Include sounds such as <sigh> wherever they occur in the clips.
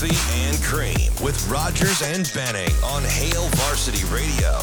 Coffee and Cream with Rogers and Benning on Hail Varsity Radio.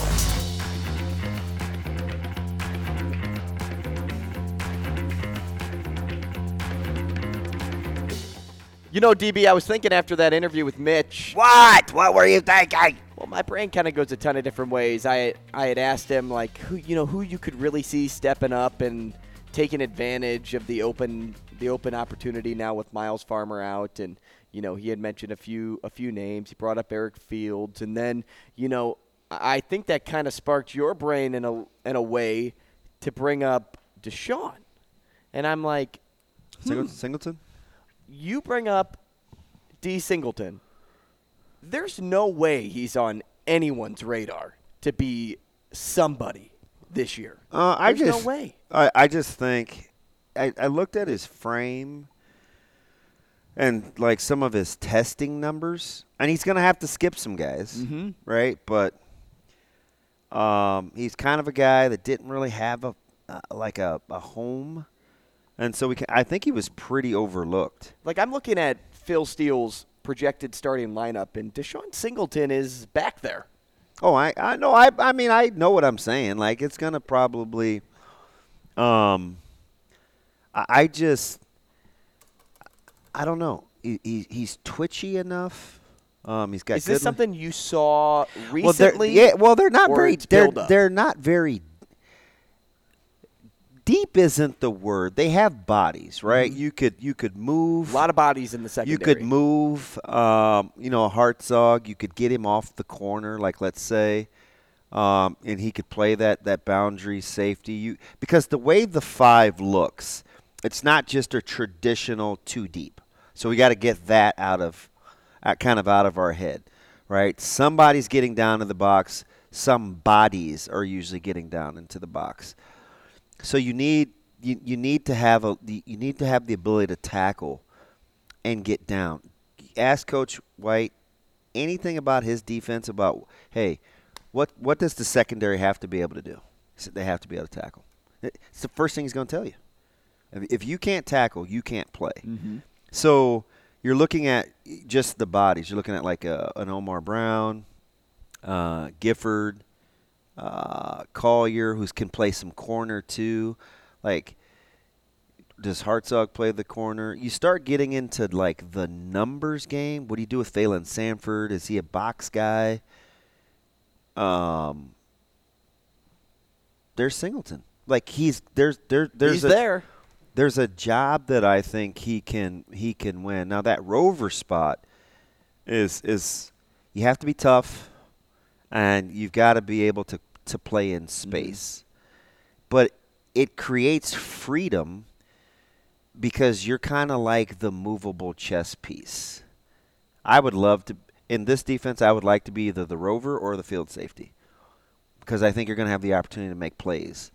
You know, DB, I was thinking after that interview with Mitch. What? What were you thinking? Well, my brain kind of goes a ton of different ways. I I had asked him like who you know who you could really see stepping up and taking advantage of the open the open opportunity now with Miles Farmer out and you know he had mentioned a few a few names. He brought up Eric Fields and then you know I think that kind of sparked your brain in a in a way to bring up DeShon. And I'm like, Singleton? Singleton? you bring up D Singleton. There's no way he's on anyone's radar to be somebody this year. Uh, I There's just, no way. I, I just think I, I looked at his frame and like some of his testing numbers, and he's gonna have to skip some guys, Mhm. right? But um, he's kind of a guy that didn't really have a uh, like a, a home, and so we can. I think he was pretty overlooked. Like I'm looking at Phil Steele's projected starting lineup, and DeShon Singleton is back there. Oh, I I know. I I mean, I know what I'm saying. Like it's gonna probably, um, I, I just, I don't know. He, he he's twitchy enough. Um, he's got. Is this something you saw Well, recently? yeah. Well, they're not very. They're they're not very. Deep isn't the word. They have bodies, right? You could you could move. a lot of bodies in the secondary. You could move, um, you know, a Hartzog. You could get him off the corner, like let's say, um, and he could play that that boundary safety. You because the way the five looks, it's not just a traditional two deep. So we got to get that out of, uh, kind of out of our head, right? Somebody's getting down to the box. Some bodies are usually getting down into the box. So you need you, you need to have a you need to have the ability to tackle and get down. Ask Coach White anything about his defense about hey, what what does the secondary have to be able to do? They have to be able to tackle. It's the first thing he's going to tell you. If, you can't tackle, you can't play. So you're looking at just the bodies. You're looking at like a, an Omar Brown, uh, Gifford, uh, Collier, who can play some corner too. Like, does Hartzog play the corner? You start getting into like the numbers game. What do you do with Phalen Sanford? Is he a box guy? Um, there's Singleton. Like he's there's there there's He's a, there. There's a job that I think he can he can win. Now that rover spot is is you have to be tough and you've got to be able to to play in space. But it creates freedom because you're kind of like the movable chess piece. I would love to in this defense I would like to be either the rover or the field safety because I think you're going to have the opportunity to make plays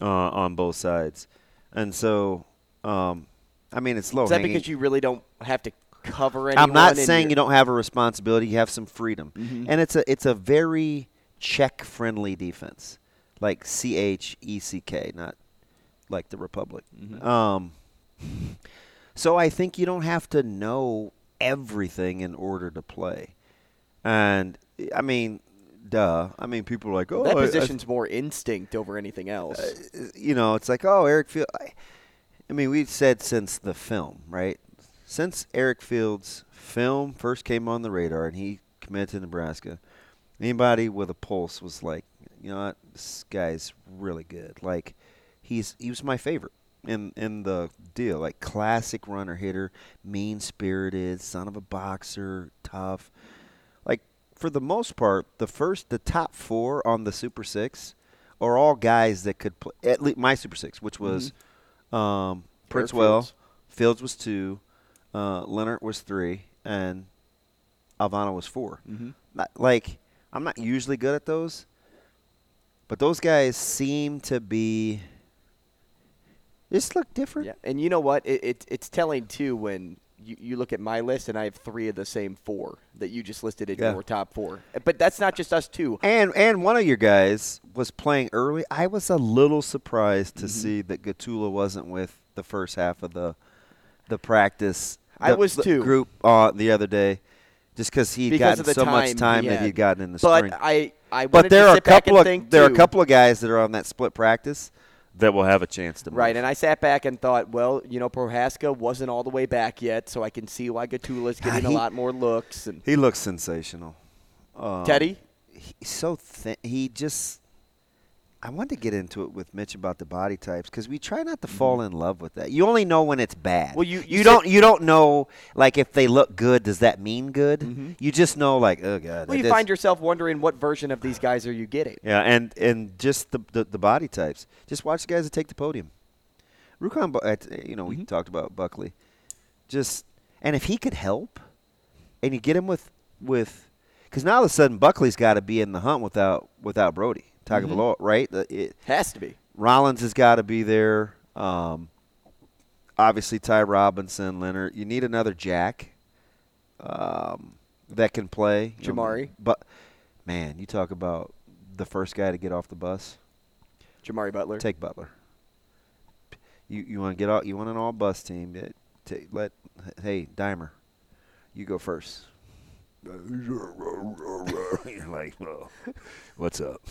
uh, on both sides. And so um, I mean it's low Is that hanging. because you really don't have to cover anyone? I'm not saying you're- you don't have a responsibility. You have some freedom, Mhm. and it's a it's a very check friendly defense, like C H E C K, not like the Republic. Mm-hmm. Um, so I think you don't have to know everything in order to play, and I mean, duh. I mean, people are like, oh, that I- I- position's more instinct over anything else. Uh, you know, it's like, oh, Eric Field. I, I mean, we've said since the film, right? Since Eric Fields' film first came on the radar and he committed to Nebraska, anybody with a pulse was like, you know what, this guy's really good. Like, he's he was my favorite in in the deal. Like, classic runner hitter, mean spirited, son of a boxer, tough. For the most part, the first, the top four on the Super Six are all guys that could play. At least my Super Six, which was um, Princewill, Fields. Fields was two, uh, Leonard was three, and Alvano was 4 Mhm. Not- Like I'm not usually good at those, but those guys seem to be This look different. Yeah, and you know what? It, it it's telling too when you, you look at my list and I have three of the same four that you just listed in Yeah. your top four. But that's not just us two. And and one of your guys was playing early. I was a little surprised Mm-hmm. to see that Gottula wasn't with the first half of the the practice. I was the too. Group uh, the other day, just because he got so much time that he'd gotten in the But spring. I I but there are a couple of there are a couple of guys that are on that split practice that will have a chance to move. Right, and I sat back and thought, well, you know, Prochazka wasn't all the way back yet, so I can see why Gottula's God, getting he- a lot more looks. And he looks sensational. Um, Teddy, he's so thin. He just. I wanted to get into it with Mitch about the body types because we try not to fall in love with that. You only know when it's bad. Mm-hmm. Well, you- you you don't you don't know like if they look good. Does that mean good? You just know like oh god. Mm-hmm. well, you find yourself wondering what version of these guys are you getting? yeah, and and just the, the the body types. Just watch the guys that take the podium. Rukon, you know, we Mm-hmm. talked about Buckley. Just and if he could help, and you get him with with, because now all of a sudden Buckley's got to be in the hunt without without Brody Tagovailoa, right? It- Has to be. Rollins has got to be there. Um, obviously, Ty Robinson, Leonard. You need another Jack um, that can play. you know, Jimari. but man, you talk about the first guy to get off the bus. Jimari Butler. Take Butler. You you want to get all you want an all bus team? eh, ta- let hey Dimer, you go first. <laughs> You're like, well, what's up?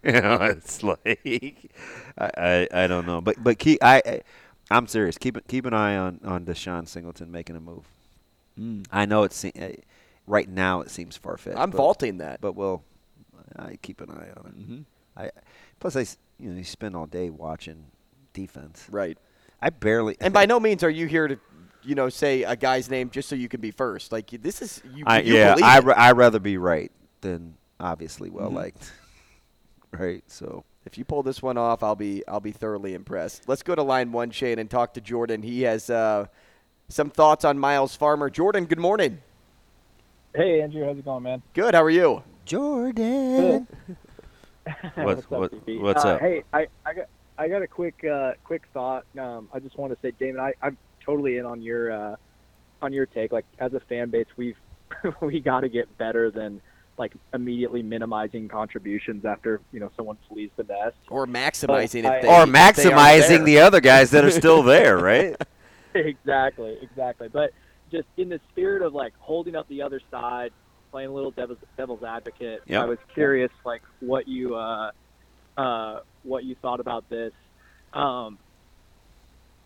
<laughs> you know, it's like I, I I don't know, but but keep I, I I'm serious. Keep keep an eye on on DeShon Singleton making a move. I know it's uh, right now it seems far fetched. I'm vaulting that. but we'll I keep an eye on it. Mhm. I plus I you know you spend all day watching defense. Right. I barely And by no means are you here to, you know, say a guy's name just so you can be first. Like this is you. I, you yeah believe I I rather be right than obviously well Mhm. liked. Right. So If you pull this one off, I'll be I'll be thoroughly impressed. Let's go to line one, Shane, and talk to Jordan. He has uh, some thoughts on Miles Farmer. Jordan, good morning. Hey Andrew, how's it going, man? Good. How are you? Jordan. What's- what- what's uh, up? Hey, I, I got I got a quick uh, quick thought. Um, I just want to say, Damon, I, I'm totally in on your uh, on your take. Like as a fan base, we've <laughs> we got to get better than like immediately minimizing contributions after you know someone flees the nest. Or maximizing I- they or if they aren't maximizing the other guys that are still there, right? <laughs> exactly, exactly. But just in the spirit of like holding up the other side, playing a little devil's, devil's advocate, Yep. I was curious like what you uh, uh, what you thought about this. Um,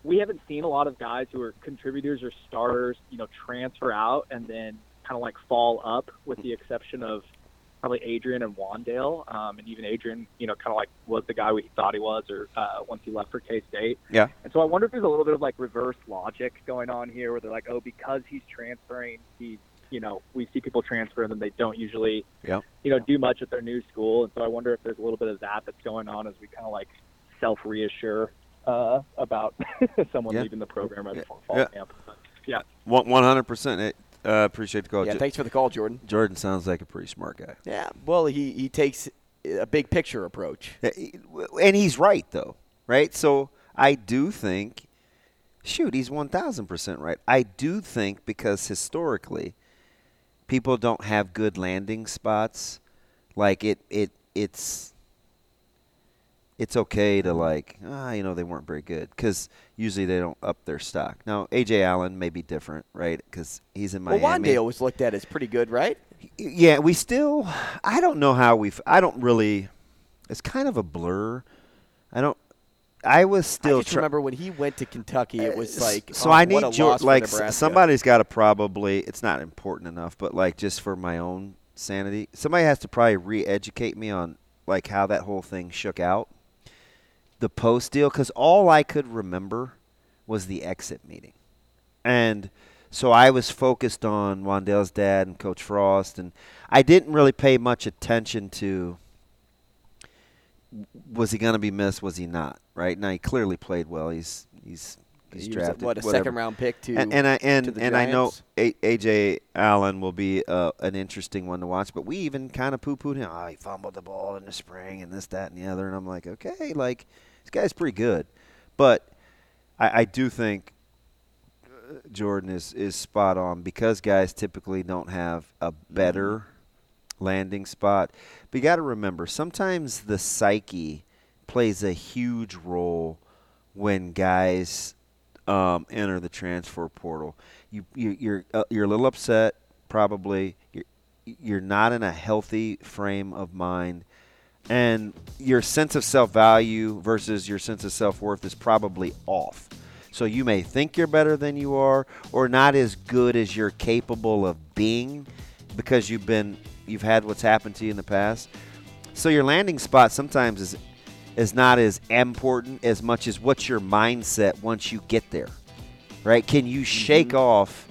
we haven't seen a lot of guys who are contributors or starters, you know, transfer out and then kind of like fall up, with the exception of probably Adrian and Wan'Dale, um, and even Adrian, you know, kind of like was the guy we thought he was, or uh, once he left for K State. Yeah. And so I wonder if there's a little bit of like reverse logic going on here, where they're like, oh, because he's transferring, he's, you know, we see people transfer and then they don't usually, Yep. you know, do much at their new school. And so I wonder if there's a little bit of that that's going on as we kind of like self reassure uh, about <laughs> someone Yeah. leaving the program right Yeah. before fall Yeah. camp. But, yeah. One hundred percent. Uh, appreciate the call. Yeah. Jo- Thanks for the call, Jordan. Jordan sounds like a pretty smart guy. Yeah. Well, he he takes a big picture approach. And he's right though, right? So I do think shoot, he's 1000% right. I do think because historically people don't have good landing spots, like it it it's it's okay to like, ah, you know, they weren't very good cuz usually they don't up their stock. Now, Ajay Allen may be different, right? Cuz he's in Miami. Well, Wan'Dale was looked at as pretty good, right? Yeah, we still. I don't know how we've. I don't really. It's kind of a blur. I don't. I was still. I just remember when he went to Kentucky, it was like so oh, I need a Geor- loss for like s- somebody's got to probably. It's not important enough, but like just for my own sanity, somebody has to probably re-educate me on like how that whole thing shook out. The post deal, because all I could remember was the exit meeting, and so I was focused on Wan'Dale's dad and Coach Frost, and I didn't really pay much attention to was he going to be missed? Was he not? Right now, he clearly played well. He's he's He's He was drafted what a whatever. second round pick to and, and I and and I know A- Ajay Allen will be uh, an interesting one to watch, but we even kind of poo pooed him. Oh, he fumbled the ball in the spring and this, that, and the other. And I'm like, okay, like this guy's pretty good, but I, I do think uh, Jordan is is spot on because guys typically don't have a better landing spot. But you got to remember, sometimes the psyche plays a huge role when guys um, enter the transfer portal. You, you you're uh, you're a little upset, probably. You're you're not in a healthy frame of mind, and your sense of self value versus your sense of self worth is probably off. So you may think you're better than you are, or not as good as you're capable of being, because you've been you've had what's happened to you in the past. So your landing spot sometimes is is not as important as much as what's your mindset once you get there. Right? Can you shake off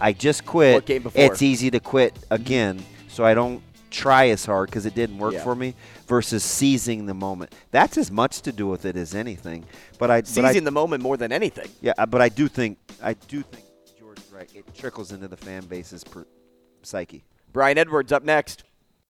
I just quit. Mm-hmm. Game before? It's easy to quit again, so I don't try as hard because it didn't work Yeah. for me versus seizing the moment. That's as much to do with it as anything. But I but I- seizing the moment more than anything. yeah, uh, but I do think I do think George's right. It trickles into the fan base's per- psyche. Brian Edwards up next.